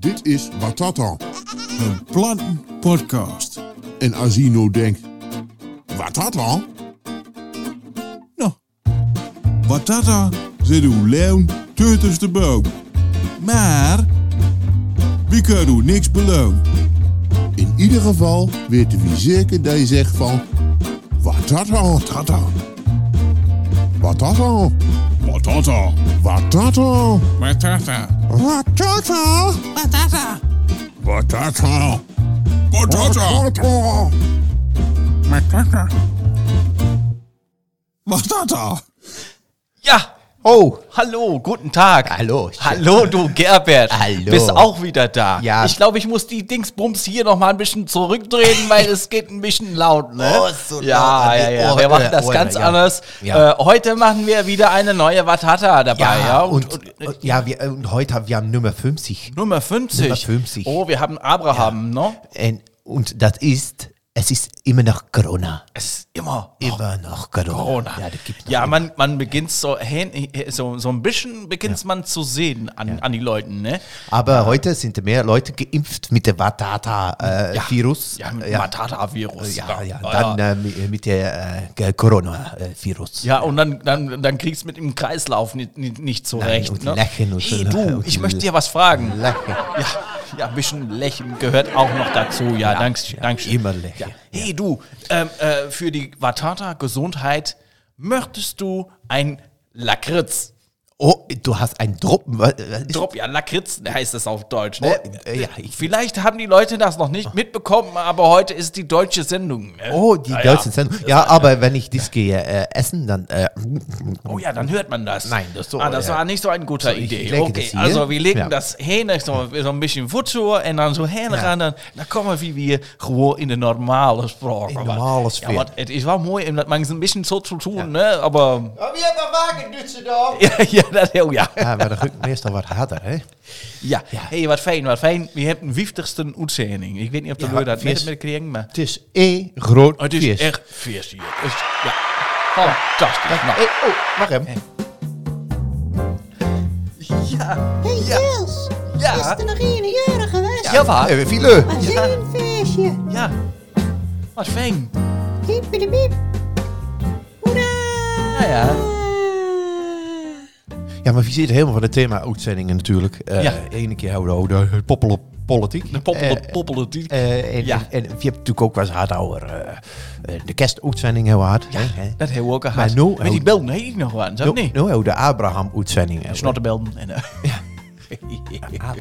Dit is Watata. Een plantenpodcast. En nou denkt, Watata? Nou, Watata zit uw leeuw tussen de boom. Maar, wie kan u niks beloon? In ieder geval weten we zeker dat je zegt van, Watata, Tata, Watata, Watata, Watata, Watata, Watata, Watata, Watata, Watata, Watata. Watata. Ja, Oh, hallo, guten Tag. Hallo. Hallo, du Gerbert. Hallo. Bist auch wieder da. Ja. Ich glaube, ich muss die Dingsbums hier noch mal ein bisschen zurückdrehen, weil es geht ein bisschen laut, ne? Oh, so ja, laut ja, ja. Ohren. Wir machen das Ohren, ganz ja. anders. Ja. Äh, heute machen wir wieder eine neue Watata dabei, ja. und, und, ja, wir, und heute haben wir Nummer 50. Nummer 50. Nummer 50. Oh, wir haben Abraham, ne? Und, und das ist, es ist immer noch Corona. Es ist immer Immer noch Corona. Corona. Ja, noch Ja, man, man beginnt so, so, so ein bisschen beginnt man zu sehen an, an die Leuten, ne? Aber heute sind mehr Leute geimpft mit dem Watata-Virus. Ja, mit dem ja. Watata-Virus. Ja, ja, Ja, dann ja. Äh, mit, der äh, Corona-Virus. Ja, und dann, dann, dann kriegst du mit dem Kreislauf nicht, nicht, nicht zurecht. und ne? Lächeln und hey, du, ich möchte dir was fragen. Lächeln. Ja, ja, ein bisschen Lächeln gehört auch noch dazu. Ja, Ja, danke, ja, danke schön. immer lächeln. Ja. Hey, du, ähm, äh, für die Watata Gesundheit möchtest du ein Lakritz? Oh, du hast einen Druppen. Ist Drop, ja, Lakritz heißt das auf Deutsch. Ne? Oh, äh, ja, ich- Vielleicht haben die Leute das noch nicht mitbekommen, aber heute ist die deutsche Sendung. Ne? Oh, die Ja, deutschen ja. Sendungen. Ja, aber wenn ich das gehe äh, essen, dann. Äh, Oh ja, dann hört man das. Nein, das ist so, Ah, das ja. war nicht so eine gute ich Idee. Okay, also wir legen Ja. das hin, so, so ein bisschen Futter und dann so hin ran. Dan, dan komen we weer gewoon in de normale spraak. In normale Ja, sfeer. want het is wel mooi man een beetje zo te doen, ne? Aber wie hebben wagen, Düsseldorf? ja, ja, dat heel ja. Ja, maar dat rukt meestal wat harder, hè? Ja, hey, wat fijn, wat fijn. We hebben een vijftigste uitzending. Ik weet niet of de Ja, dat feest. met met krijgen, maar Het is één groot Oh, het is feest. echt feest hier. Dus, ja, fantastisch. Nou, Hey, oh, wacht even. ja, Hey Niels, Ja. is er nog een jarig geweest? ja, waar? Hey, File. Wat een feestje. Ja, wat fijn. Hippiedepiep. Hoera! Ja, ja. Ja, maar wie zit helemaal van het thema uitzendingen natuurlijk. Eh Ja. Ene keer houden we de poppel op politiek. De poppelen, Eh, die. eh, en, Ja. en, en je hebt natuurlijk ook wel eens hard over eh, eh, de kerstuitzending heel hard. Ja, hè? Dat hebben we ook gehad. Maar nu- Met die belden heet ik nog wel, zo Nu, niet? de Abraham-uitzending. Snottenbelden. En, eh, Abraham.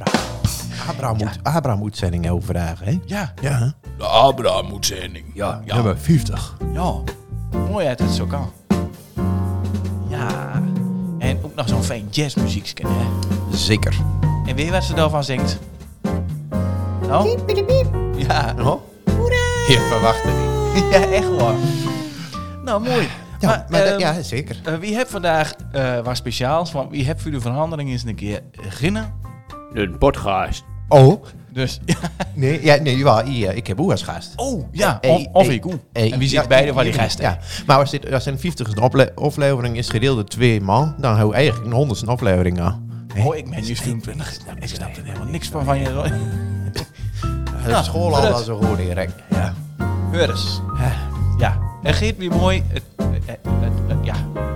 Abraham, uit- Abraham-uitzending over vandaag, hè? ja, Ja, de Abraham-uitzending. Ja, ja. nummer 50. ja. Mooi uit het zo kan. Ja. Nog zo'n fijn jazzmuziekje, hè. Zeker. En weet je wat ze daarvan zingt? Nou? Ja. Oh? Hoera! Je verwacht het niet. Ja, echt hoor. Nou, mooi. Ja, maar, Maar, ehm, ja, zeker. eh, wie heeft vandaag eh wat speciaals? Want wie heeft voor de verandering eens een keer beginnen? Een podcast. Oh, Dus, ja. nee, ja, nee ja, hier, ik heb ook als gast. Oh, ja. Eh, Of, of eh, ik. eh, en wie zit ja, beide van die ja, gasten? Ja, maar als, dit, als een 50ste ople- aflevering is gedeeld door twee man, dan hou je eigenlijk een 100ste aflevering aan. Oh, ik ben nu 24. Ik snap er helemaal niks van van je. De school al dat- wel zo goed direct. Ja. Heur eens. Ja, het gaat weer mooi. Het, het, het, ja.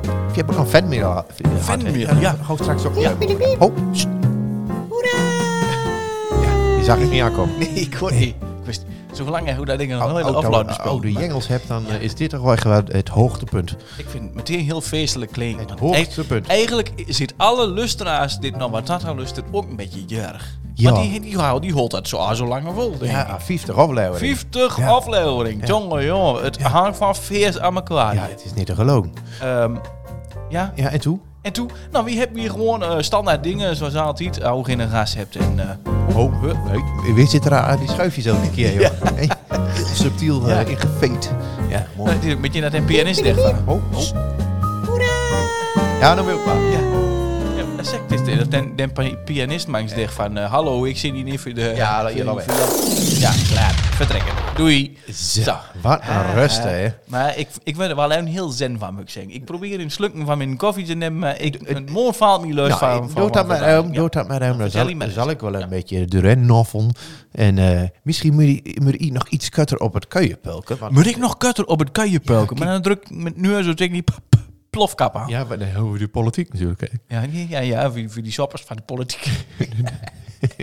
Je hebt ook een fan meer. Fanmail, ja. Hou straks op. Hippiedepiep. Oh, sst. Hoera! ja, die zag ik niet aankomen. Nee, ik kon niet. Ik wist, zolang jij hoe dat ding nog nooit Als offline je oude jengels hebt, dan eh, is dit toch wel het hoogtepunt. Ik vind het meteen heel feestelijk klinken. Het Want hoogtepunt. eig- Eigenlijk zit alle lustra's dit wat dat luistert ook een beetje jurig. Ja. Want die, die, die, die holt dat zo, zo lang vol. Ja, 50 aflevering. 50 Ja. aflevering. Jongen, jongen. Het hangt van feest aan elkaar. Ja, het is niet te geloven. Ehm, ja. Ja, en toen? En toen, nou, wie hebben hier gewoon eh, standaard dingen zoals altijd, hoe je een gas hebt. En, eh, Oh, nee. Wie zit er aan die schuifjes elke keer, joh? Hey, heel subtiel Ja. eh, ingeveed. Ja, mooi. nou, dit- een beetje dat een pianist zegt van. Oh, oh. Ja, dan wil ik maar. Ja, ja dat zegt dit. Dat den, den pi- pianist mangs zegt van, eh, hallo, ik zie die niet voor de... Ja, dat- ja, dat- Ja, klaar. Vertrekken. Doei. Zo, wat een rust, hè. Maar ik, ik ben er wel een heel zen van, moet ik zeggen. Ik probeer een slukken van mijn koffie te nemen, maar ik, het moord valt me leuk van. Nou, van doe dat vandaag. um, Ja. doe dat maar, um, dan zal, ik wel een beetje de ren noffelen. En eh, misschien moet je, moet je nog iets kutter op het kuien pulken. want- Moet ik nog kutter op het kuien pulken? maar dan druk ik met nu zo tegen die plofkap aan. Ja, maar dan hebben we de politiek natuurlijk. hè. Ja, ja, ja, ja voor, voor die shoppers van de politiek.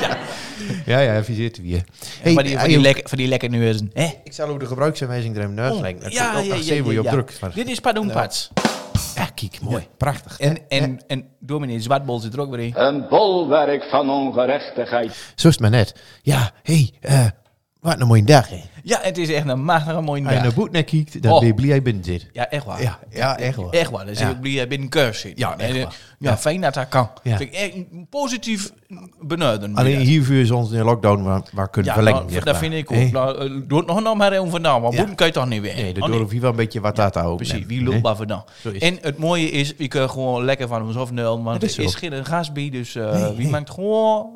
Ja, ja, wie zitten we hier? Hey, van, die, van, die lekker, van die lekker neuzen. Hè? ik zal ook de gebruiksaanwijzing er even neus leggen. Dan kun je ook nog zien hoe je op drukt. Maar- Dit is Padoenpads. Ja, kijk, mooi. Prachtig. En, en, en dominee Zwartbol zit er ook weer in. Een bolwerk van ongerechtigheid. Zo is het maar net. Ja, hé, hey, eh, wat een mooie dag, hè. Ja, het is echt een machtige mooie Als je naar dag. boet naar kijkt, dan Oh. ben je blij je binnen zit. Ja, echt waar. Ja, ja, echt wel. Echt waar. Dus Ja. ik blij binnen keurs zit. Ja, echt eh, waar. Ja, fijn dat dat kan. Ja. Vind ik echt positief benuden. Alleen hiervoor is ons in de lockdown maar, maar kunnen ja, verlengen. nou, zeg dat vind ik ook. Nou, eh, doe het nog nog maar even vandaan, want Ja. boeten kan je toch niet weer. Nee, Oh, dat doe je wel een beetje wat dat ook. Precies, wie loopt maar vandaan. En het mooie is, we kunnen gewoon lekker van ons afnullen, want er is geen gas bij, dus eh, Nee, wie nee. maakt gewoon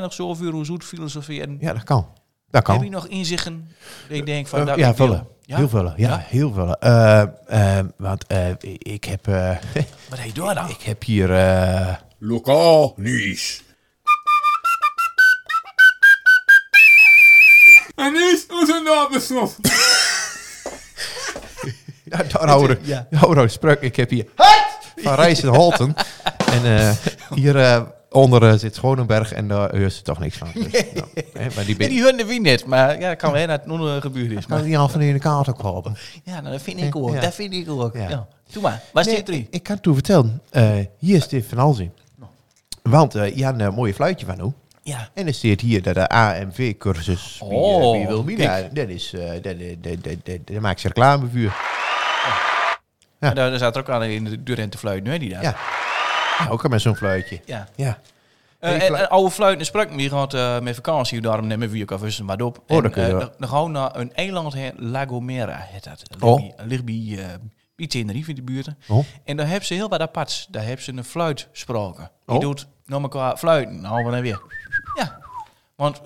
nog zoveel hoe zoet filosofie. En Ja, dat kan. Dat heb je nog inzichten? dat Ik denk van, Eh, dat ja, vullen. Ja? Heel vullen. Ja, Ja? heel vullen. Eh, eh, want eh, ik heb, eh, Wat heb je door dan? ik heb hier... eh, Lokaal nieuws. En nu is onze nabeslof. Ja, daar houden Ja. ja. houden sprak. Ik heb hier van Rijs en Holten. En eh, hier eh, onder eh, zit Schonenberg en daar ze toch niks van. Dus, nou, hè, maar die En ben die wie net, maar ja, dat kan wel dat het nog gebeurd is. kan Maar, die al van in de kaart ook helpen. ja, nou, dat vind ik ook. Ja. Dat vind ik ook. Ja. Ja. Doe maar, waar Nee, zit in? ik kan het toe vertellen. Eh, hier is dit van Alzin. Want eh je had een mooie fluitje van hoe. Ja. En er staat hier dat de AMV-cursus Oh, eh, bij Wilmina. Dat is, eh, dat, dat, dat, maakt ze reclame voor. Ja. En daar, daar zat er ook aan in de deur en te fluiten, hè, die daar. Ja. Ja, ook al met zo'n fluitje. ja. Ja. Eh, en, en oude fluiten sprak me gaat eh, met vakantie, daarom nemen we ook even wat op. Oh, en, dat wel. dan- gaan we naar een eiland heen, La Gomera heet dat. Oh. ligt bij- eh, bij Tenerife in de buurt. Oh. En daar hebben ze heel wat aparts. Daar hebben ze een fluit gesproken. Die Oh. doet naar elkaar fluiten. Nou, dan weer. Ja. Want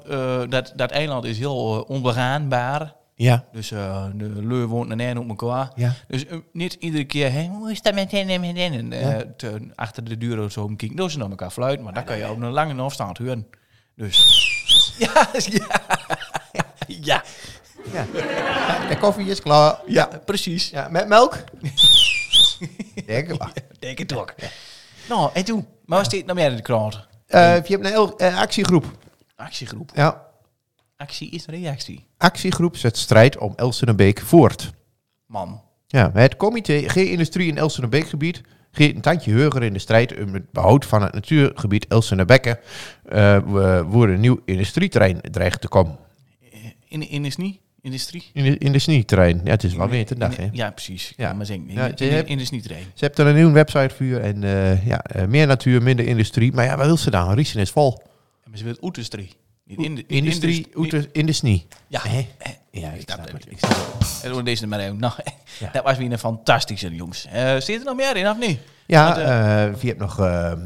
dat, dat eiland is heel onbegaanbaar. Ja. Dus eh, de leur woont een op elkaar. Ja. Dus eh, niet iedere keer, hé, hoe is dat met hen en met hen? En eh, Ja. te- achter de deur of zo kijken. Dus ze naar elkaar fluiten, maar dan kan je op een lange afstand horen. Dus. Ja, ja. Ja, ja. De koffie is klaar. ja, precies. Ja, met melk? Denk ik wel. Denk het ook. Nou, en toen? Maar was dit nog meer in de krant? Eh, je hebt een heel, actiegroep. Actiegroep. Ja. Actie is reactie. Actiegroep zet strijd om Elsenbeek voort. Man. Ja, het comité G-industrie in Elsenbeekgebied geeft een tandje hoger in de strijd om het behoud van het natuurgebied Elsenbekken. Uh, waar een nieuw industrieterrein dreigt te komen. In, in is niet? Industrie? In de, in de snieterrein. Ja, het is wel weer te dag, hè? Ja, precies. Ja. Ja, maar zeggen. In, Ja, in, in, reden. Ze hebben er een nieuwe website voor en eh, ja, eh, meer natuur, minder industrie. Maar ja, wat wil ze dan? Riesen is vol. Maar ze wil industrie. In de, industrie indus- oete- in de snie. Ja. Ja, ik snap het. het. Ik snap het. En doen we deze er. Nou, Ja. dat was weer een fantastische, jongens. Eh zit er nog meer in, of niet? Ja, Want, eh, eh, je hebt nog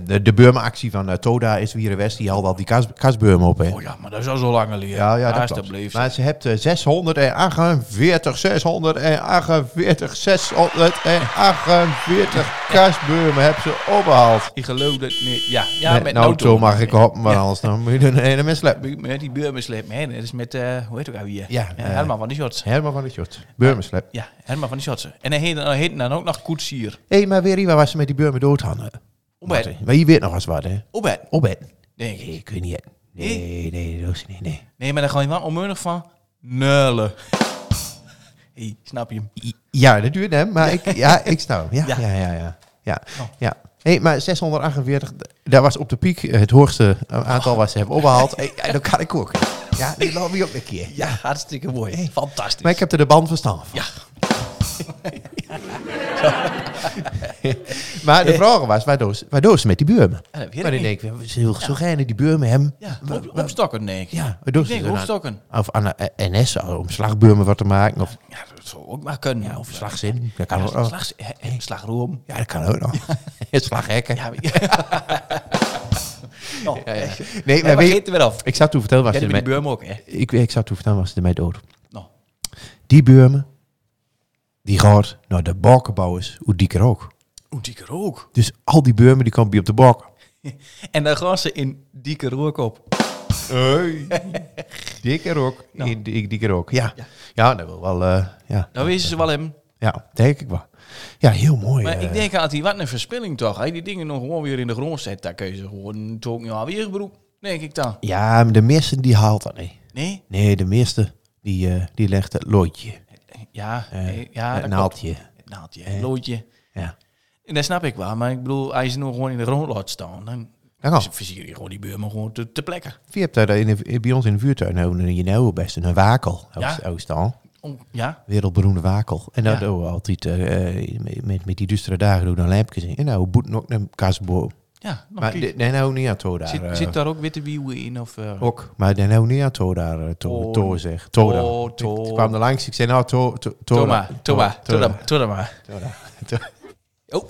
de, de Burma-actie van Toda is weer West. Die haalt al die kas, kasburmen op, hè? Oh ja, maar dat is al zo lang geleden. Ja, ja, dat klopt. Maar ze hebt eh, 648, 648, 648 kasburmen hebben ze opgehaald. Ik geloof dat niet. Ja, ja met, met een auto mag ik hoppen, maar anders dan moet je een mens slepen. Met die beurmenslip. hè, Dat is met, hoe heet het ook alweer? Ja, ja Herman van die Shots. Herman van de Schot. Burmenslep. Ja, Herman van die Shots. En hij heet, hij heet dan ook nog Koetsier. Hé, hey, maar weer waar was ze met die burmen doodhangen? Opet. Maar je weet nog eens wat, hè? Opet. denk ik. Nee, ik weet niet. Nee, nee, dat is niet, nee. Nee, maar dan ga je wel onmunnig van nullen. hey, snap je hem? Ja, dat duurt hem, maar ik, ja, ik snap hem. Ja, Ja. ja, ja, ja. ja, Oh. ja. Hey, maar 648, dat was op de piek het hoogste aantal wat ze hebben opgehaald. Hey, ja, dat kan ik ook. Ja, die loop je ook een keer. Ja, hartstikke mooi. Fantastisch. Maar ik heb er de band verstaan van. Ja. maar de vraag was, waardoor, ze- waardoor ze met die buurmen? Ja, Maar dan denk ik, ze wil zo gerne die buurmen hebben. Ja, op, opstokken, denk ik. Ja, waardoor Ik ze denk opstokken. Of aan de eh, NS om slagbuurmen wat te maken. Of, Ja, dat zou ook maar kunnen. ja, of slagzin. Dat kan Ja, ook nog. slag, he- he- slagroom. Ja, dat kan ook nog. Slaghekken. Ja, Oh, Ja, ja. ja. Nee, maar we weet, weer af. ik zou toen vertellen was ze die met die ermee... buurman ook, hè. Ik, ik zou toen vertellen was ze ermee dood. Nou. Die buurman, die gaat naar de bakkenbouwers, hoe dieker ook. Oeh, dikke rook. Dus al die buurmen die komen bij op de bak. En dan gaan ze in dikke rook op. Hey. dikker ook. Nou. In die- dikker ook, ja. Ja. Ja, dat wil wel, eh, ja. Dan weten ze wel hem. Ja, denk ik wel. Ja, heel mooi. Maar eh. ik denk altijd, wat een verspilling toch. Hij die dingen nog gewoon weer in de grond zet. Daar kun je ze gewoon toch ja, weer gebroek. Denk ik dan. Ja, maar de meeste die haalt dat niet. Nee? Nee, de meeste die, eh, die legt het looitje. Ja, eh, nee, ja naaldje. naaldje, Eh. het loodje. Ja. En dat snap ik wel. Maar ik bedoel, als je nog gewoon in de grond laat staan, dan Dat kan. versier je gewoon die buurman gewoon te, te plekken. Je hebt daar in de- bij ons in de vuurtuin hebben je nou best een wakel. Ja. Om, ja, Wereldberoemde wakel. En dat Ja. doen we altijd eh, eh, met- met, die dustere dagen doen we dan lampjes in. En nou, boeten ook een kasbo. Ja. Nog Maar nee, nou niet aan daar. zit, eh, zit daar ook witte wielen in? Of, eh, Ook, maar daar nou niet aan toe daar. eh, To, Oh, to zeg. To daar. oh, Ik kwam er langs, ik zei nou, to, to, to Toma. Toma, To- to Toma, daar. Toma maar. Oh,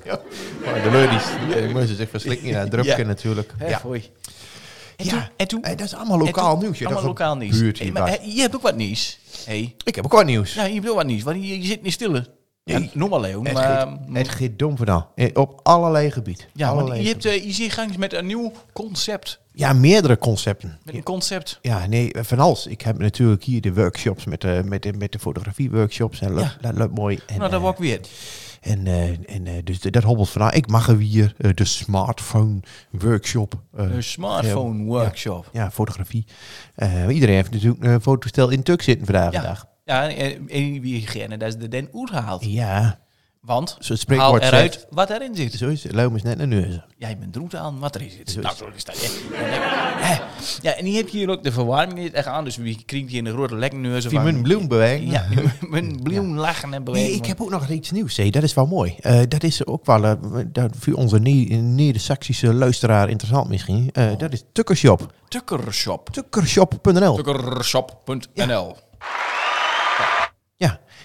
Oh, de leuries. Die moesten zich verslikken in Ja. natuurlijk. hè, Ja. foei. En Ja. toen? En toen? Eh, dat is allemaal En lokaal toen- nieuws. ja. Allemaal lokaal nieuws. Hey, maar, je hebt ook wat nieuws. Hey. Ik heb ook wat nieuws. Ja, je hebt ook wat nieuws. Want je, je zit niet stille. Nee. noem maar. Het, Maar, gaat, het gaat dom vandaan. Eh, Op allerlei gebieden. ja, Allerlei je, hebt, gebieden. eh, met een nieuw concept. ja, meerdere concepten. Met een concept. Ja, nee, van alles. Ik heb natuurlijk hier de workshops met de, met de, met de fotografie-workshops. En dat, Ja. dat loopt mooi. En, nou, dat eh, wou ik weer. En, eh, en eh, dus dat hobbelt vandaan. Ik mag er weer eh, de smartphone-workshop. eh, Een smartphone workshop. ja, fotografie. Eh, iedereen heeft natuurlijk een fotostel in tuk zitten vandaag de Ja. dag. Ja, en en wie gerne dat is de den uithaalt. Ja, Want Zo het haal spreekwoord eruit zegt. wat erin zit. zo is het. Loom is net een neuzen. Jij bent roet aan wat erin zit. Zo is Nou, zo is dat. Ja, en die heb je hier ook de verwarming niet echt aan. Dus wie kringt hier in de grote lekneuzen Die mijn bloem bewegen. Ja, mijn bloem lachen en bewegen. Nee, ik heb ook nog iets nieuws. Hé. Dat is wel mooi. Eh, dat is ook wel eh, dat voor onze Ne- Neder-Saxische luisteraar interessant misschien. Eh, Oh. Dat is Tukkershop. Tukkershop. Tukkershop.nl. Tukkershop.nl Ja.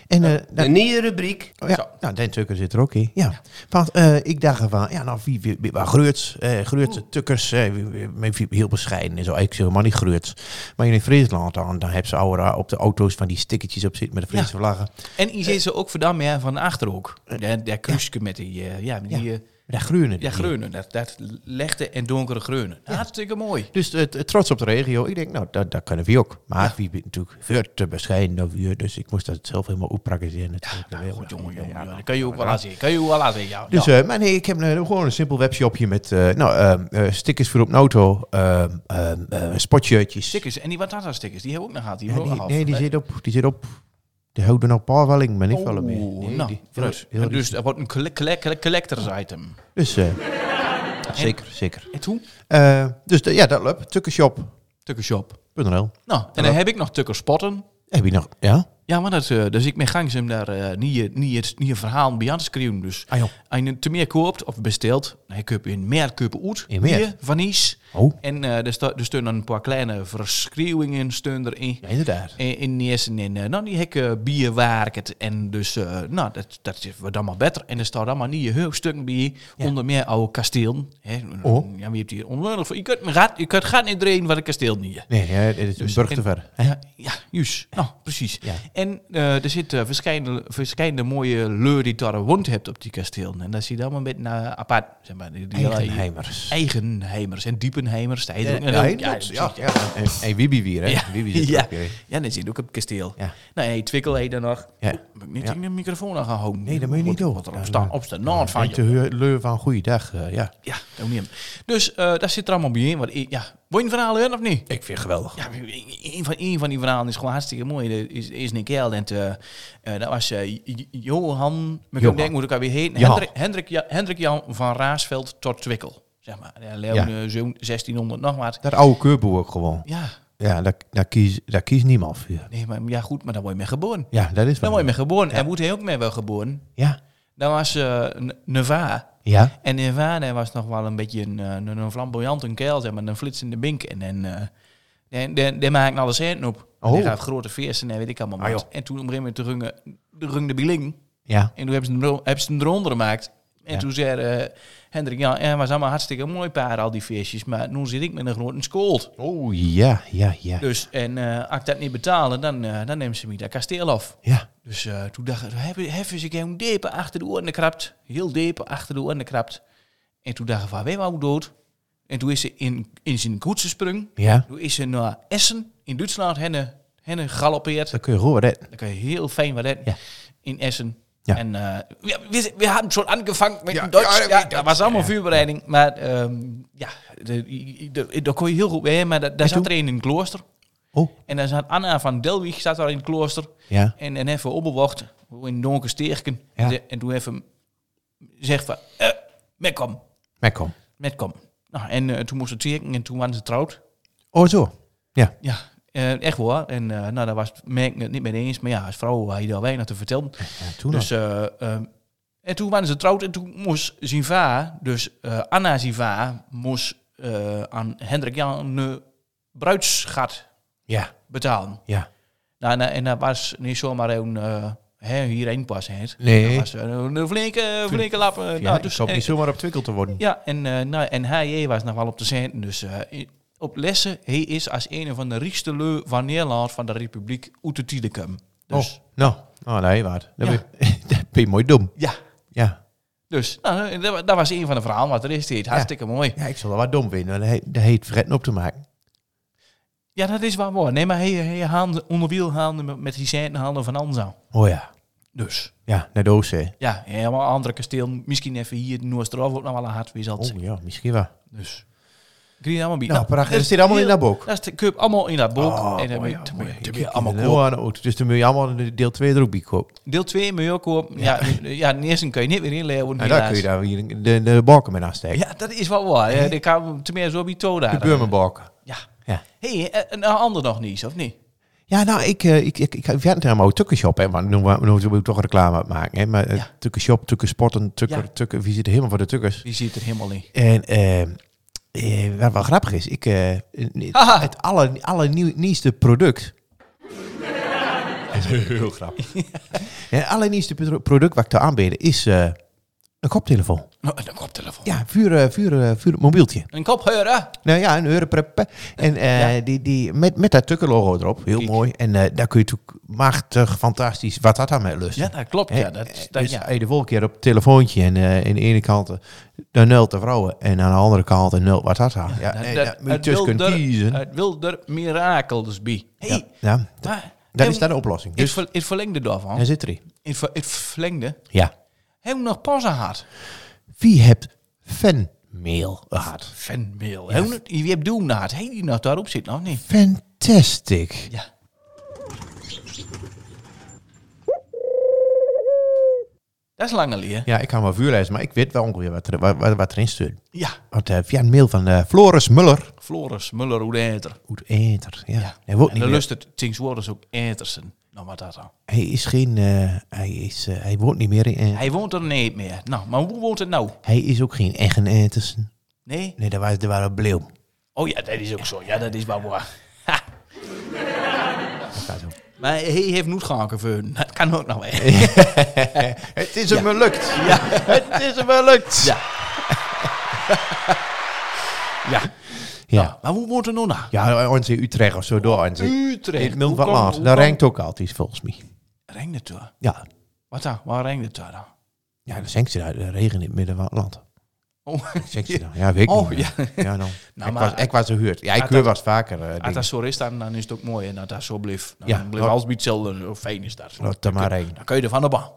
En eh, De nieuwe rubriek. Oh, ja, Zo. nou, Den Tukker zit er ook in. Ja. Want eh, ik dacht van, ja, nou, wie, wie, wie, waar Greutse Tukkers, eh, wie- wie- heel bescheiden en zo. Ik zeg helemaal niet Greuts. Maar in Friesland, dan, dan hebben ze oude, op de auto's van die stickertjes op zitten met de Friese vlaggen. En hier zit ze ook verdampt meer van achter ook. Der kruisje met die, ja, met die, Ja, groene. ja, greunen. Dat, dat lichte en donkere greunen. Hartstikke mooi. Dus het, trots op de regio. Ik denk, nou, dat, dat kunnen we ook. Maar wie bent natuurlijk veel te bescheiden. Dus ik moest dat zelf helemaal natuurlijk. Nou, goed, jongen, jongen. Ja, ja, dat kan je ook wel laten zien. Kan je ook wel zien, ja. Dus, ja. eh, maar nee, ik heb een, gewoon een simpel webshopje met eh, nou, eh, eh, stickers voor op auto, eh, eh, eh, spotshirtjes. stickers. En die watata stickers, die hebben we ook nog gehad. Die Ja, nog nee, die zit op. Die zit op. Die houden nog een paar welling, maar niet vallen meer. Nee, nou, die- dus, heel- dus dat wordt een colle- colle- colle- collectors item. Dus, eh, zeker, zeker. En toen? Eh, dus de, ja, dat loopt. Tukkershop.nl. Tukkershop. Heb Nou, en dan heb ik nog Tukkerspotten. je nog? Ja? Ja, maar dat, eh, dus ik ben gangs hem daar niet, niet, het- niet een verhaal bij aan te schrijven. Dus Ah, als je te meer koopt of bestelt, dan heb je in meer kopen uit. In meer? Hier, van Nies. Oh, En eh er, sta, er een paar kleine verschreeuwingen steun erin. ja, inderdaad. In, in de eerste in, eh, nou, die hekken bierwerket. En dus, eh, nou, dat, dat wordt allemaal beter. En er staat allemaal nieuwe hoofdstukken bij. Onder meer oude kastelen. Hè. Oh. Ja, wie hebt hier onmogelijk voor. Je kunt, gaat, je kunt gaat niet draaien wat een kasteel niet. Nee, ja, dit is een brug te ver. Ja, ja, juist. Nou, precies. Ja. En eh, er zitten verschillende, verschillende mooie leur die daar woont hebt op die kastelen. En dat zie je allemaal een beetje uh, apart. Zeg maar, die, die Eigenheimers. Eigenheimers en diepenheimers. Ja, Ja, ja, ja, ja, ja, ja, ja. En, en Wibi weer, hè? Ja, Wibi zit ja. ook. Ja, dat zie je ook op het kasteel. Ja. Nou, hey, twikkel heet dan nog. Ja. Moet ik niet Ja. in de microfoon aan gaan houden? Nee, dat moet je niet doen. Wat er op staan, op staan. Nou, van En je. leur van goeiedag, eh, ja. Ja, dat hem. Dus eh daar zit er allemaal bij in. Want, ik- ja, wil je een verhaal of niet? Ik vind het geweldig. Ja, een van, een van die verhalen is gewoon hartstikke mooi. Er is, is en eh, eh, dat was Johan, ik denk moet ik alweer heen. Ja. Hendrik, Hendrik, Ja- Hendrik Jan van Raasveld tot Twikkel. Zeg maar. Ja, Leeuwen, Ja. eh, zo'n 1600 nog wat. Dat oude keurboer ook gewoon. Ja, Ja, daar, daar, kies, daar kiest niemand voor. nee, maar ja goed, maar dan word je mee geboren. Ja, dat is Dan wel. word je mee geboren. En moet hij ook mee wel geboren. Ja. Dat was eh Neva. Ja. En Neva dat was nog wel een beetje een, eh, een, een flamboyante kerel, zeg maar, een flitsende bink. En, en uh, die, die, die maakte alle centen op. Oh. Die gaf grote feesten en weet ik allemaal Ah, wat. En toen op een gegeven moment de runge, de de biling. Ja. En toen hebben ze hem, hebben ze hem eronder gemaakt. En Ja. toen zei eh, Hendrik, ja, het was allemaal hartstikke mooi paar, al die feestjes. Maar nu zit ik met een grote schuld. Oh, ja, ja, ja. Dus, en eh, als ik dat niet betalen, dan, eh, dan nemen ze me dat kasteel af. Ja, Dus eh, toen dacht ik, hebben, ze een depen achter de oren gekrapt. Heel depen achter de oren gekrapt. En toen dacht ik van, weet wat ik dood? En toen is ze in, in zijn koets ja. Toen is ze naar Essen in Duitsland henne, henne galoppeerd. Dan kun je goed redden. Dan kan je heel fijn wat Ja. in Essen. Ja. En eh, we, we, we hadden schon angevangen met Ja, Duits. ja, Ja, was allemaal vuurbereiding. Maar ehm, ja, daar kon je heel goed bij. Maar da- daar zat er een in het klooster. Oh, En daar zat Anna van Delwig zat daar in het klooster. ja. En, en even opgewacht. In een donker steerken. Ja. En, toen even zegt van... eh met kom. Maar kom. Met kom. Nou, en eh, toen moest ze teken en toen waren ze trouwd. Oh, zo. Ja. Ja, eh, echt hoor. En eh, nou, daar was merk het niet mee eens. Maar ja, als vrouw had je daar weinig te vertellen. ja toen Dus, eh, ehm, en toen waren ze trouwd en toen moest zijn va, dus Anna zijn va, moest aan Hendrik Jan een bruidsgat Ja, betalen. ja. Nou, en, en dat was niet zomaar een hè, hierheen pas. Hè. Nee. Dat was een, flinke, flinke lap. eh, Ja, nou, dus, ik hoop niet zomaar op twikkel te worden. ja, en, nou, en hij was nog wel op de centen. Dus op lessen, hij is als een van de rijkste leu van Nederland van de Republiek uit. Dus, oh, nou. Oh, nee, wat. Dan Ja. ben je- dan ben je mooi dom. ja. Ja. Dus nou, dat, wa- dat was een van de verhalen wat er is. Dit hartstikke mooi. Ja, ik zal er wat dom vinden. Dat heet, dat heet op te maken. Ja, dat is wel mooi. Nee, maar hij, hij haalde onderwiel haalde met, die centen haalde van Anza. Oh ja. Dus Ja, naar de Oostzee. ja, helemaal andere kasteel. Misschien even hier in Noordstrof ook nog wel een hard wisselt. Oh ja, misschien wel. Dus. Kun je allemaal bij. Nou, prachtig. Dat zit allemaal in dat boek. Dat is de allemaal in dat boek. Oh, en dan mooi, moet je- ja, mooi. dan moet je Kijk, allemaal kopen. de auto. Dus dan moet je allemaal de deel 2 er ook bij kopen. Deel 2 moet je ook kopen. Ja, ja, de eerste kun je niet weer inleveren. En daar kun je daar weer de, de balken mee aansteken. Ja, dat is wel waar. Ja, die kan tenminste zo bij toe daar. de beurmenbalken. Ja. Ja. Hé, hey, een ander nog niet, of niet? Ja, nou, ik, eh, ik, ik, ik, ik het helemaal tukkenshop, hè, want nu, nu wil ik toch reclame maken, hè, maar eh, Ja. tukkenshop, tukkensporten, tukker, Ja. tukker, wie zit er helemaal voor de tukkers? Die ziet er helemaal niet. En eh, wat wel grappig is, ik, eh, het, Haha. het aller, allernieuwste product. Dat is heel grappig. ja, het allernieuwste pro- product wat ik te aanbieden is eh, een koptelefoon. Nou, een koptelefoon. Ja, vuur, eh, vuur, eh, vuur, mobieltje. Een kopheuren. Nou ja, een europrep. En eh, Ja. die, die, met, met dat tukkerlogo erop. Heel Kijk. mooi. En daar kun je natuurlijk machtig, fantastisch, wat dat aan lust. Ja, dat klopt. Ja, dat, dat, dus ja. je de volgende keer op het telefoontje en eh in de ene kant de nul de vrouwen en aan de andere kant een nul wat dat aan. Ja, Dat- daar tussen er- kiezen. Het wil er mirakels bij. Hey, ja, ja, maar... dat is dan de oplossing. Dus, Dus het, ver, het verlengde daarvan. daar zit ver, het verlengde. Ja. We nog pauze gehad? Wie hebt fanmail gehad? Fanmail. Ja. Wie hebt doen gehad? Die nog daarop zit nog niet. Fantastic. Ja. Dat is lange leer. Ja, ik kan wel vuur lezen, maar ik weet wel ongeveer wat, er, wat, wat erin staat. Ja. Want eh, via een mail van eh, Floris Muller. Floris Muller, hoe eter. Goed eter. Ja. Ja. En niet dan lust het tegenwoordig ook Etersen. Nou, wat dat dan. hij is geen. eh, hij, is, eh, hij woont niet meer in. Hij woont er niet meer. Nou, maar hoe woont het nou? hij is ook geen eigen Etersen. Nee? Nee, dat was, dat waren Bleeuw. Oh ja, dat is ook zo. Ja, dat is wel waar. Ha. Dat gaat zo. Maar hij heeft niet gaan gevonden. Dat kan ook nog wel. Het is hem gelukt. Ja. Het is hem gelukt. Ja. ja. Ja. Nou, maar hoe woont het nou nou? Ja, ons in Utrecht of zo door. ons Utrecht. In wat laat. Dat ringt ook altijd volgens mij. Regent het daar? Ja. Wat dan? Waar regent het dan? Ja, dan zingt ze daar. De regen in het midden van het land. Oh, Zingt ze dan. Ja, weet ik Oh, niet. meer. Ja, nou. Nou, ik, maar- was, ik was er gehoord. Ja, ik dat- was vaker. eh als dat zo is, dan, dan is het ook mooi. En dat dat zo blijft. Dan Ja, blijft alles bij hetzelfde. Fijn is dat. Laat er maar. Dan kun je er van de baan.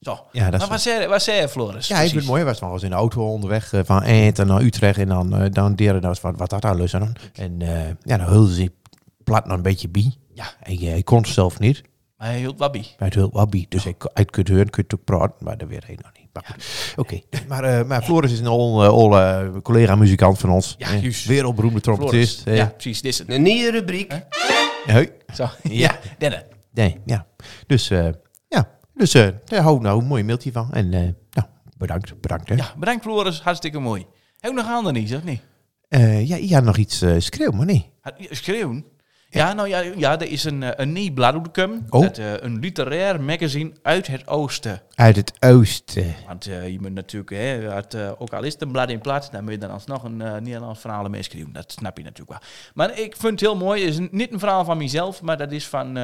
Zo. Ja, dat maar wat zei, wat zei je, Floris? Ja, ik vind het mooi. was wel eens in de auto onderweg eh, van Eindhoven naar Utrecht. En dan, eh dan deren dat wat, wat dat daar lust aan. En eh, ja, dan hulde ze plat nog een beetje bij. Ja. En eh, ik kon het zelf niet. Maar hij hield het hulp wel bij. Dus ik, ik kunt horen, kunt ook praten. Maar dat weet ik nog niet. Maar goed. Oké. Maar, eh, maar Floris is een ol, eh, ol, eh, collega-muzikant van ons. Ja, juist. Wereldberoemde trompetist. Ja, precies. Dit is het. Een nieuwe rubriek. Hoi. Zo. Ja. Ja. Denne. Nee, ja. Dus, eh. Dus eh daar hou nou een mooi mailtje van. En eh, nou, bedankt. Bedankt. Hè. Ja, bedankt Floris. Hartstikke mooi. Heb je nog ander niet, of niet? Eh, ja, had nog iets schreeuwen, maar nee. Schreeuwen? Ja, nou ja, ja er is een, eh, een nieuw. Oh. Eh, een literair magazine uit het oosten. Uit het oosten. Want eh, je moet natuurlijk, hè, het, ook al is het een blad in plaats, dan moet je dan alsnog een Nederlands verhaal mee schrijven. Dat snap je natuurlijk wel. Maar ik vind het heel mooi. Het is niet een verhaal van mezelf, maar dat is van,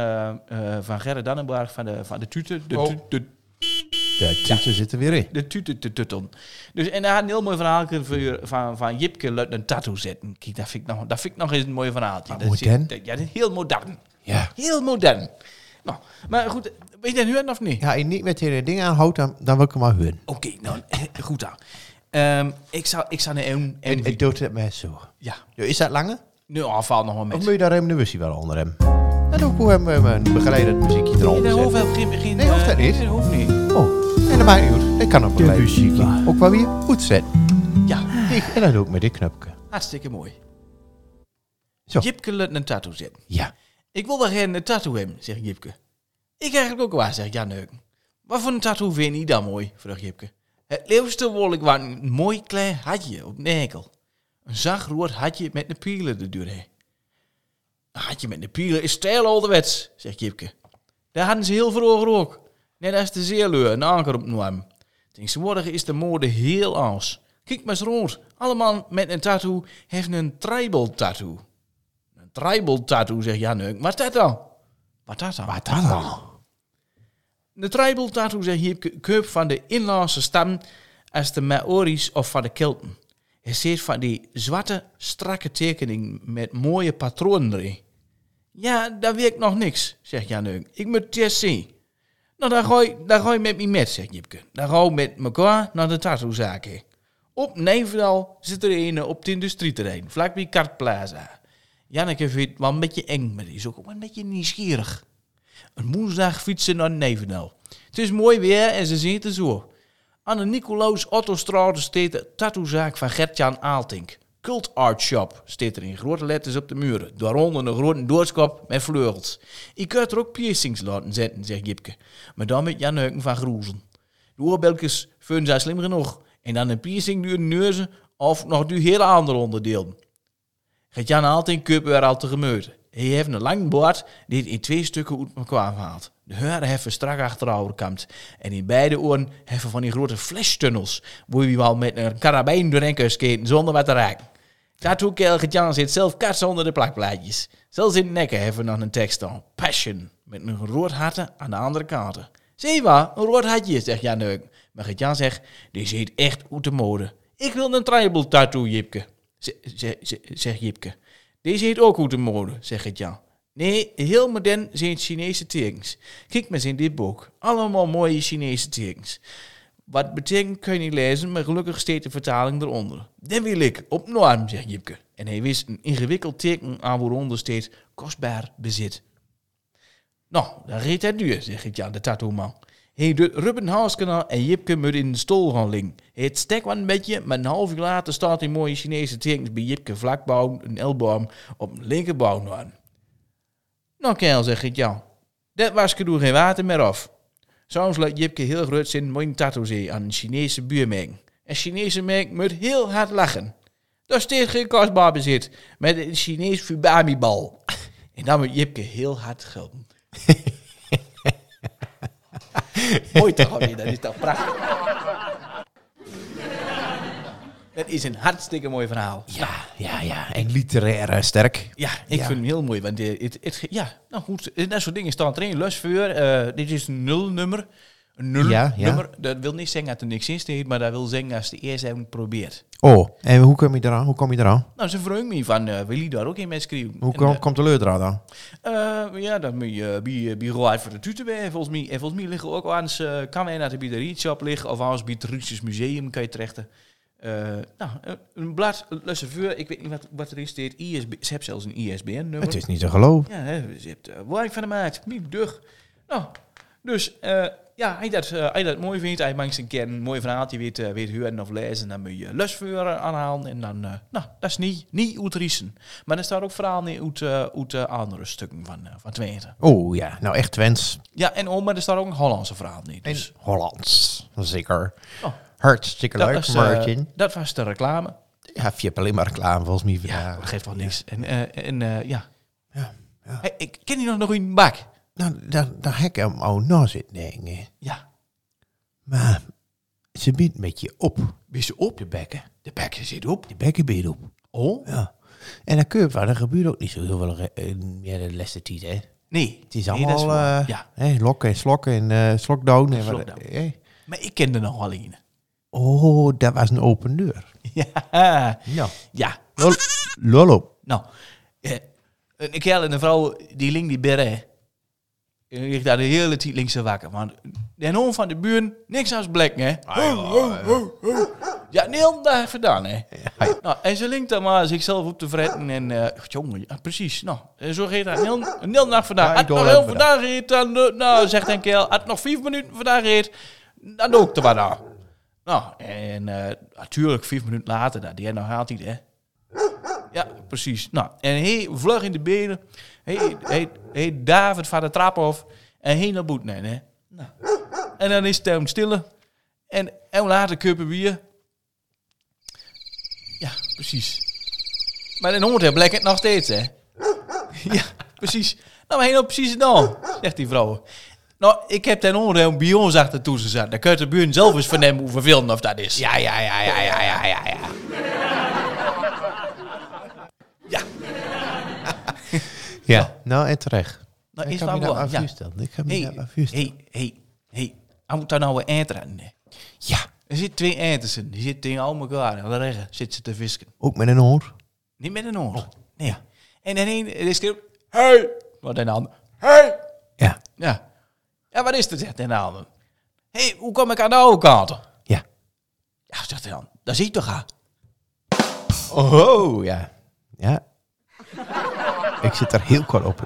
van Gerrit Dannenberg van de, van de Tute. De, Oh. de, De tutten zitten weer in. de Tute te Tutton. Dus, en hij had een heel mooi verhaal voor, van, van Jipke laat een tattoo zetten. Kijk, dat vind ik nog, dat vind ik nog eens een mooi verhaaltje. Wat Dat is- modern. dat- ja, dat is heel modern. Ja. Heel modern. Nou, maar goed, weet je dat nu of niet? Ja, je niet met die ding aanhoudt, dan, dan wil ik hem maar huren. Oké, nou, goed dan. Ehm, ik zou, ik zou een... een, En het doet het mij zo. ja, Is dat langer? nu afval nog wel met. Of moet je daar hem de wel onder hem? Doe ik hoe hem eh, een begeleidend muziekje Nee, eronder dat hoeft geen... geen Nee, hoeft eh, dat niet. Nee, dat hoeft niet. Oh, dat uit. Ik kan op muziekje. Ook wel weer goed zetten. Ja, Ik, en dan doe ik met dit knopje. hartstikke mooi. Zo. Jipke laat een tattoo zetten. Ja. Ik wil wel geen een tattoo hebben, zegt Jipke. Ik eigenlijk ook wel, zegt Jan Neuken. Wat voor een tattoo vind je dan mooi, vraagt Jipke. Het liefste wil ik wel een mooi klein hartje op de enkel. Een zacht rood hartje met een pieler er doorheen. Een hartje met een pieler is stijl ouderwets, zegt Jipke. Daar hadden ze heel vroeger ook. Net als de zeeleur een anker op Noam. Tegenwoordig is de mode heel anders. Kijk maar eens rond. Allemaal met een tattoo heeft een tribal tattoo. Een tribal tattoo, zegt. Wat dat dan? Wat dat dan? Wat dan dan? De tribal tattoo zegt hier keup van de inlandse stam als de Maori's of van de Kelten. Hij ziet van die zwarte, strakke tekening met mooie patronen erin. Ja, daar werkt nog niks, zegt Jan Neuk. Ik moet het eerst zien. Nou, dan ga je, ga je met me met, zegt Jipke. Dan ga je met elkaar naar de tattoozaak. Op Nijverdal zit er een op het industrieterrein, vlakbij Kartplaza. Janneke vindt het wel een beetje eng, maar die is ook een beetje nieuwsgierig. Een woensdag fietsen naar Nijverdal. Het is mooi weer en ze zitten zo. Aan de Nicolaus Ottostraat staat de tattoozaak van Gertjan Aaltink. Cult Art Shop staat er in grote letters op de muren. Daaronder een grote doorskop met vleugels. Ik kan er ook piercings laten zetten, zegt Jipke. Maar dan met Jan Neuken van Groezen. De oorbelkjes vinden zij slim genoeg. En dan een piercing door de neuzen of nog die hele andere onderdelen. Gert-Jan Aaltink koopt weer al tegemoet. Hij heeft een lang baard die het in twee stukken uit elkaar haalt. De haren hebben strak achterover kampt. En in beide oren hebben van die grote flashtunnels. Waar je wel met een karabijn doorheen kunt zonder wat te raken. Tattoo-kerel Gert-Jan zit zelf kats onder de plakplaatjes. Zelfs in nekken hebben nog een tekst aan. Passion. Met een rood hartje aan de andere kant. Zie wat? Een rood hartje, zegt Jan. Maar Gert-Jan zegt, die ziet echt uit de mode. Ik wil een tribal tattoo, Jipke. Zegt Jipke. Deze heet ook uit de mode, zegt Gert-Jan. Nee, heel modern zijn Chinese tekens. Kijk maar eens in dit boek. Allemaal mooie Chinese tekens. Wat betekent kun je niet lezen, maar gelukkig steekt de vertaling eronder. Dan wil ik op norm, zegt Jipke. En hij wist een ingewikkeld teken aan waaronder steeds kostbaar bezit. Nou, dan reed hij duur, zegt Gert-Jan, de tattoo-man. Hij doet Ruben Haaskanaal en Jipke moet in de stoel gaan liggen. Het stek wel een beetje, maar een half uur later staat die mooie Chinese tekens bij Jipke vlakbouw een elleboom op een linkerbouw aan. Nou, kerel, zegt Gert-Jan. Dat was er geen water meer af. Soms laat Jipke heel groot zijn mooie tattoo aan een Chinese buurmerk. Een Chinese merk moet heel hard lachen. Daar steekt geen kostbaar bezit met een Chinees Fubami-bal. En dan moet Jipke heel hard gelden. Mooi toch, Alweer, dat is toch prachtig. Dat is een hartstikke mooi verhaal. Ja, ja, ja. En literair sterk. Ja, ik Ja. vind hem heel mooi. Want eh, het, het, ja, nou goed, eh, dat soort dingen staan erin. Lusvuur, eh dit is een nulnummer. Een nul Ja, ja. nummer. Dat wil niet zeggen dat er niks in staat, maar dat wil zeggen als de eerst hebben probeert. Oh, en hoe kom je eraan? Hoe kom je eraan? Nou, ze vroeg me van, eh wil je daar ook in mee schrijven? Hoe En, komt de leur eraan dan? ja, dan moet je bij, bij Roy voor de Tuten bij. Volgens mij, en volgens mij liggen ook eh kan wij naar de bij de Rietshop liggen, of anders bij het Russisch Museum kan je terechten. Eh, nou, eh, een blad, Lussenvuur, ik weet niet wat, wat er is. Dit ISB, ze hebben zelfs een ISBN-nummer. Het is niet te geloven. Ja, hè, ze hebt uh, waar ik van gemaakt. Niet dug. Nou, dus eh, ja, hij dat, eh, hij dat mooi vindt, hij maakt een keer een mooi verhaaltje weet, weet huren of lezen, dan moet je lusvuur aanhalen en dan, eh, nou, dat is niet, niet uitriezen. Maar er staat ook verhaal in uit, uit andere stukken van, van Twente. Oh ja, nou echt Twents. Ja, en om, maar er staat ook een Hollandse verhaal in. Dus, Hollands. Zeker. Oh. Hartstikke dat, leuk, was, eh, Martin. dat was de reclame. Ja, je hebt alleen maar reclame volgens mij Ja, dat geeft wel niks. En, eh, en eh, ja, Hey, ik ken die nog nog in een bak. Nou, daar, daar heb ik hem al na zitten denken. Ja. Maar ze biedt een beetje op. Wees je op? De bekken. De bekken zit op. De bekken biedt op. Oh? Ja. En dan kun je wel, er gebeurt ook niet zo heel veel meer de laatste tijd, hè. Nee. Het is allemaal is ja. hè, lokken en slokken en eh slokdown. En wat. Maar ik kende nog wel een. Oh, dat was een open deur. Ja. Ja. Ja. Lol, lol op. Nou. eh, een kerel en een vrouw, die ling die beren. En ik daar de hele tijd links te wakker. Want de hoon van de buren, niks als blek, hè. Ja, heel dag gedaan, hè. Nou, en ze linkt dan maar zichzelf op te fretten. En, eh jongen, ja, precies. Nou, en zo gaat dat heel, een hele nacht vandaag. Ja, het nog heel vandaag reed, dan, eh, nou, zegt een kerel, het nog vijf minuten vandaag reed, dan doe ik er wat aan. Nou, en eh, natuurlijk, vijf minuten later, dat die nog altijd, hè. Ja, precies. Nou, en hij vlug in de benen. Hij, hij, hij David van de trap af. En hij naar boeten, hè. Nou. En dan is het hem stille. En, en later kuppen bier. Ja, precies. Maar in hoort blijkt het nog steeds, hè. Ja, precies. Nou, maar hij nou precies dan, zegt die vrouw. Nou, ik heb ten onder bij ons achter toe gezet. Dan kun je de buurt zelf eens vernemen hoe vervelend of dat is. Ja, ja, ja, ja, ja, ja, ja, ja. Ja, Ja, nou en terecht. nou ik is kan wel daar aan Ja. Ik kan me Hey, daar aan voorstellen. hey, hey, hey. Hij moet daar nou een eind hè. Ja, Er zitten twee eindsen. Die zitten tegen al elkaar. Aan de regen zitten ze te visken. ook met een oor. Niet met een oor. Nee. En dan een die schreeuwt, hey! Wat een ander, hey! Ja, Ja. Ja, wat is er, zegt een ander. hey, hoe kom ik aan de oude kant? ja. Ja, zegt hij dan. Dat zie je toch aan. Oh, ja. Ja. ik zit er heel kort op.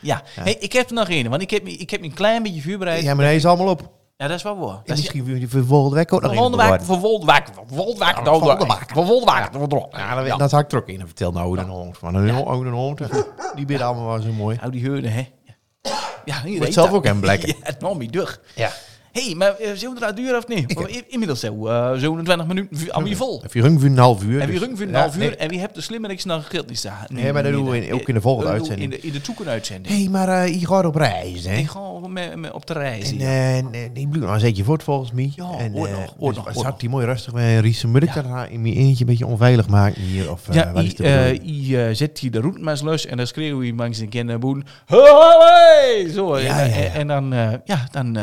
Ja. Hey, ik heb er nog één, want ik heb, ik heb me een klein beetje voorbereid. Ja, maar hij is allemaal op. Ja, dat is wel waar. En Dat is, misschien wil je voor week ook nog een waak, vervolgde waak, vervolgde waak, Ja, nou. Ja, dat, had ik er ook in. Vertel nou een hond. Een ja. een hond, die bidden allemaal wel zo mooi. Nou, die heurde, hè. Ja, hier Wordt zelf ook een blekken. Ja, het nam. Ja. Hé, hey, maar uh, zullen we dat duur of niet? Inmiddels zo, uh, zo'n 20 minuten aan wie vol. Heb je rung voor een half uur? Wie dus- rung voor een half uur nee. en wie hebt de slimmeriks nog geld niet staan? Nee, maar dat doen we ook in de volgende we uitzending. In de, in de toekomst uitzending. Hé, maar eh, je gaat op reis, hè? Ik ga met, met op de reis. En eh, nee, die bloed, dan zet je voort volgens mij. Ja, en, hoor eh, nog, hoor dus nog, Zat nog. die mooi rustig met Riesen? Moet ik daar in mijn eentje een beetje onveilig maken hier? Of eh, Ja, uh, zet hier de roetmes los en dan schreeuw hij langs een kinderboen. Hoi! Zo, Ja, en, ja, ja. dan,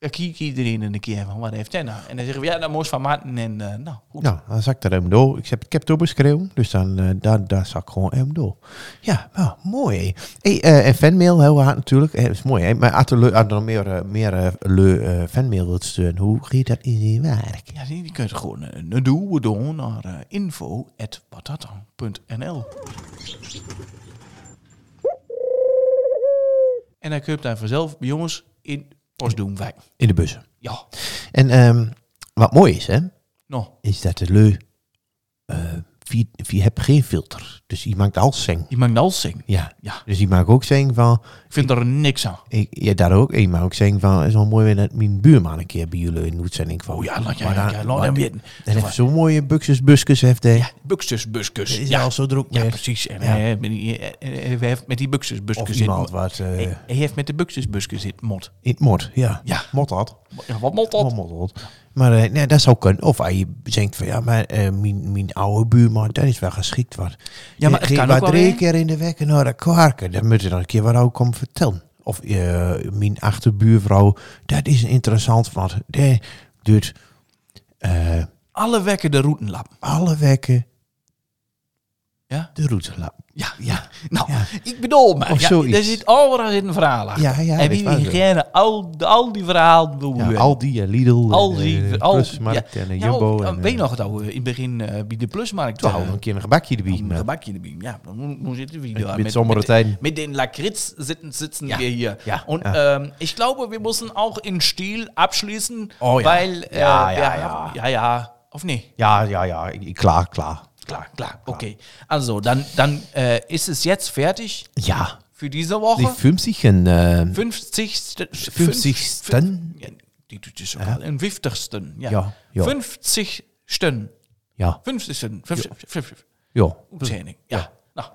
dan kijkt iedereen een keer van wat heeft hij nou? En dan zeggen we, ja, dat moest van Maarten en uh, nou, goed. Nou, dan zak ik er hem door. Ik heb, ik heb het opgeschreven, dus dan uh, daar, daar zak ik gewoon hem door. Ja, nou, mooi. Hey, uh, en fanmail, heel hard natuurlijk. Eh, Dat is mooi, hè? Maar als er, nog meer, meer uh, fanmail wilt sturen, hoe gaat dat in zijn werk? Ja, die, die kun je gewoon een doen doen naar info.watatan.nl En dan kun je daar vanzelf bij jongens in post doen. Wij. In de bussen. Ja, En um, wat mooi is, hè, nou, is dat de leu, uh, wie, wie hebt geen filter. Dus die maakt alles zing. je mag alles zingen. Ja. Ja, Dus die maakt ook zingen van, ik vind er niks aan. ik, ja, daar ook. En je mag ook zeggen van, het is wel mooi weer dat mijn buurman een keer bij jullie in de uitzending van. Oh ja, laat, ja, Maar ja, laat hem weten. En heeft zo'n mooie buxus, buskus heeft hij. Ja, buxus, buskus. Is ja, al zo druk ja, precies. En Ja. hij, heeft met die, eh, eh, hij heeft met die buxus, Of buskus iemand zit. wat uh, Hij, heeft met de buxus, buskus zit mot. in het mot. Ja, Ja. mot had. Ja, wat mot Oh, dat? mot had. Maar eh, nee, dat zou kunnen. Of als je denkt van, ja, maar eh, mijn, mijn oude buurman, dat is wel geschikt wat. Ja, maar het Geen- kan wat drie weer. keer in de week naar de kwarken. Dan moet je dan een keer wat ook komen vertellen. Of eh, mijn achterbuurvrouw, dat is interessant, want die doet Alle wekken de routenlap. alle weken Ja? de route laten. Ja, ja. Nou, Ja. ik bedoel maar. Of Ja, zoiets. er zit overal zit een verhaal achter. Ja, ja, en dat wie gerne al, al die verhalen doen. Ja, Aldi, en Lidl, Aldi, en, eh, Plusmarkt ja. en eh, Jumbo. ook, en, weet je eh, nog het oude, in het begin eh, bij de plusmarkt. Toen eh, we een keer een gebakje erbij. een gebakje erbij. Ja, dan moet zitten we daar. Mit sombere mit, tijden. mit den Lakritz sitzen Ja. wir hier. Ja. Und Ja. ähm, ich glaube, wir müssen auch in Stil abschließen, Oh ja. weil äh, Ja, ja, ja. ja, ja, of nee? Ja, ja, ja, ik- klaar, klaar. Klar, klar, okay. Also, dann, dann äh, ist es jetzt fertig Ja, für diese Woche. die 50 en... eh, 50. 50ste? Ja, die doet dus ook al. Een 50ste. Ja. Ja, ja. 50ste. ja, 50ste. 50 ja. Uitzending. Ja. Nou,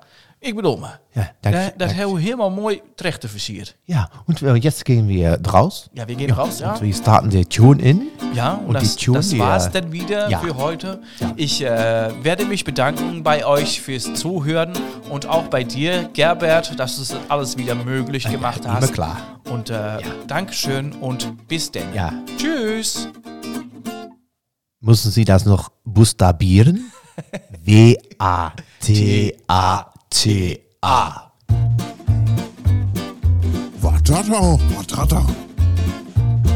Ik bedoel me. Ja, dank, Dat, dat dank. hebben we helemaal mooi terecht te versierd. Ja, und äh, jetzt gehen wir raus. Ja, wir gehen raus, ja. Und wir starten die Tune in. Ja, und, Und die das, Tune, das war's äh, dann wieder ja. für heute. Ja. Ich äh, werde mich bedanken bei euch fürs Zuhören und auch bei dir, Gerbert, dass du es alles wieder möglich gemacht immer hast. klar. Und äh, Dankeschön und bis denn. Ja. Tschüss. Müssen Sie das noch buchstabieren? W-A-T-A-T-A. Watata. Watata.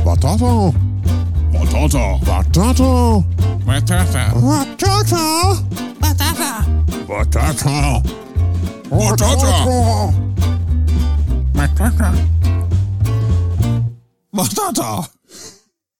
Watata. Watata. Watata. Watata. Watata. Batata. Watata. Watata. Watata. Watata.